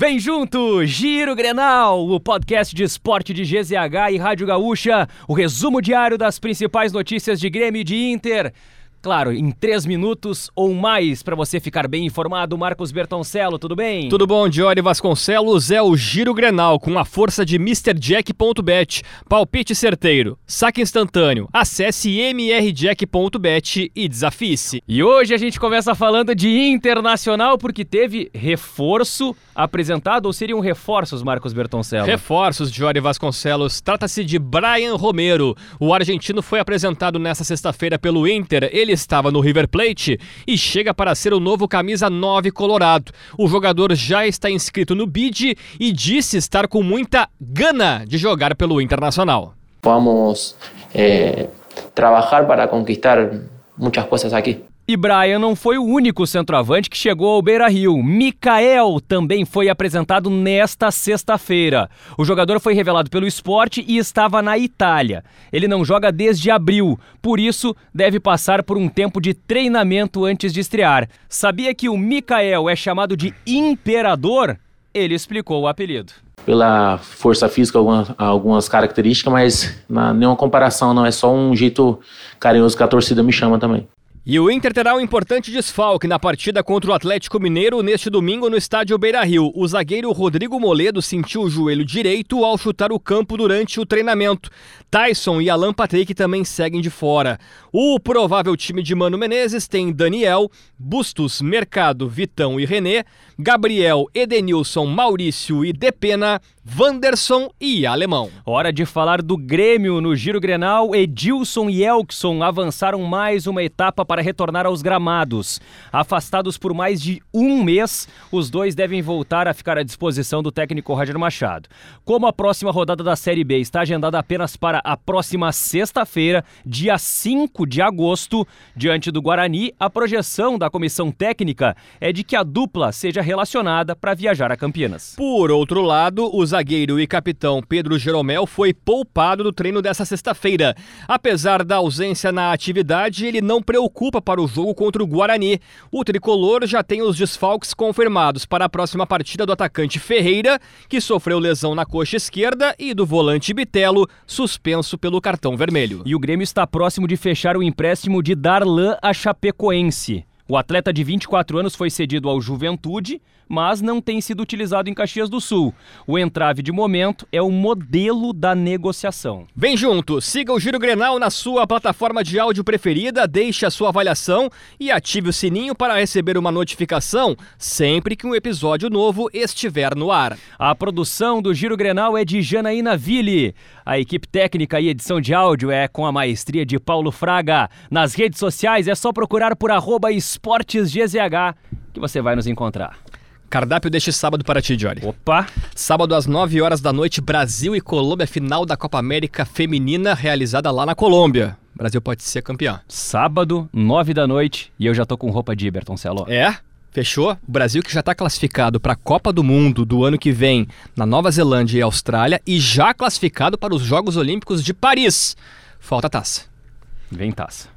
Vem junto, Giro Grenal, o podcast de esporte de GZH e Rádio Gaúcha, o resumo diário das principais notícias de Grêmio e de Inter. Claro, em três minutos ou mais para você ficar bem informado. Marcos Bertoncello, tudo bem? Tudo bom, Diori Vasconcelos. É o Giro Grenal com a força de MrJack.bet. Palpite certeiro, saque instantâneo. Acesse mrjack.bet e desafie-se. E hoje a gente começa falando de Internacional porque teve reforço apresentado ou seriam reforços, Marcos Bertoncello? Reforços, Diori Vasconcelos. Trata-se de Brian Romero. O argentino foi apresentado nesta sexta-feira pelo Inter. Ele ele estava no River Plate e chega para ser o novo camisa 9 colorado. O jogador já está inscrito no BID e disse estar com muita gana de jogar pelo Internacional. Vamos eh, trabalhar para conquistar muitas coisas aqui. E Brian não foi o único centroavante que chegou ao Beira Rio. Mikael também foi apresentado nesta sexta-feira. O jogador foi revelado pelo esporte e estava na Itália. Ele não joga desde abril, por isso deve passar por um tempo de treinamento antes de estrear. Sabia que o Mikael é chamado de Imperador? Ele explicou o apelido pela força física, algumas, algumas características, mas na, nenhuma comparação, não. É só um jeito carinhoso que a torcida me chama também. E o Inter terá um importante desfalque na partida contra o Atlético Mineiro neste domingo no estádio Beira Rio. O zagueiro Rodrigo Moledo sentiu o joelho direito ao chutar o campo durante o treinamento. Tyson e Alan Patrick também seguem de fora. O provável time de Mano Menezes tem Daniel, Bustos, Mercado, Vitão e René, Gabriel, Edenilson, Maurício e Depena, Wanderson e Alemão. Hora de falar do Grêmio no Giro Grenal. Edilson e Elkson avançaram mais uma etapa para retornar aos gramados. Afastados por mais de um mês, os dois devem voltar a ficar à disposição do técnico Roger Machado. Como a próxima rodada da Série B está agendada apenas para a próxima sexta-feira, dia 5 de agosto, diante do Guarani, a projeção da comissão técnica é de que a dupla seja relacionada para viajar a Campinas. Por outro lado, os zagueiro e capitão Pedro Jeromel foi poupado do treino dessa sexta-feira. Apesar da ausência na atividade, ele não preocupa para o jogo contra o Guarani. O tricolor já tem os desfalques confirmados para a próxima partida do atacante Ferreira, que sofreu lesão na coxa esquerda, e do volante Bitelo, suspenso pelo cartão vermelho. E o Grêmio está próximo de fechar o empréstimo de Darlan a Chapecoense. O atleta de 24 anos foi cedido ao Juventude, mas não tem sido utilizado em Caxias do Sul. O entrave de momento é o modelo da negociação. Vem junto, siga o Giro Grenal na sua plataforma de áudio preferida, deixe a sua avaliação e ative o sininho para receber uma notificação sempre que um episódio novo estiver no ar. A produção do Giro Grenal é de Janaína Ville. A equipe técnica e edição de áudio é com a maestria de Paulo Fraga. Nas redes sociais é só procurar por arroba esportesgzh que você vai nos encontrar. Cardápio deste sábado para ti, Jory. Opa! Sábado às 9 horas da noite, Brasil e Colômbia, final da Copa América Feminina, realizada lá na Colômbia. Brasil pode ser campeão. Sábado, 9 da noite, e eu já tô com roupa de Iberton Celo. É? Fechou? O Brasil que já está classificado para a Copa do Mundo do ano que vem na Nova Zelândia e Austrália e já classificado para os Jogos Olímpicos de Paris. Falta taça. Vem taça.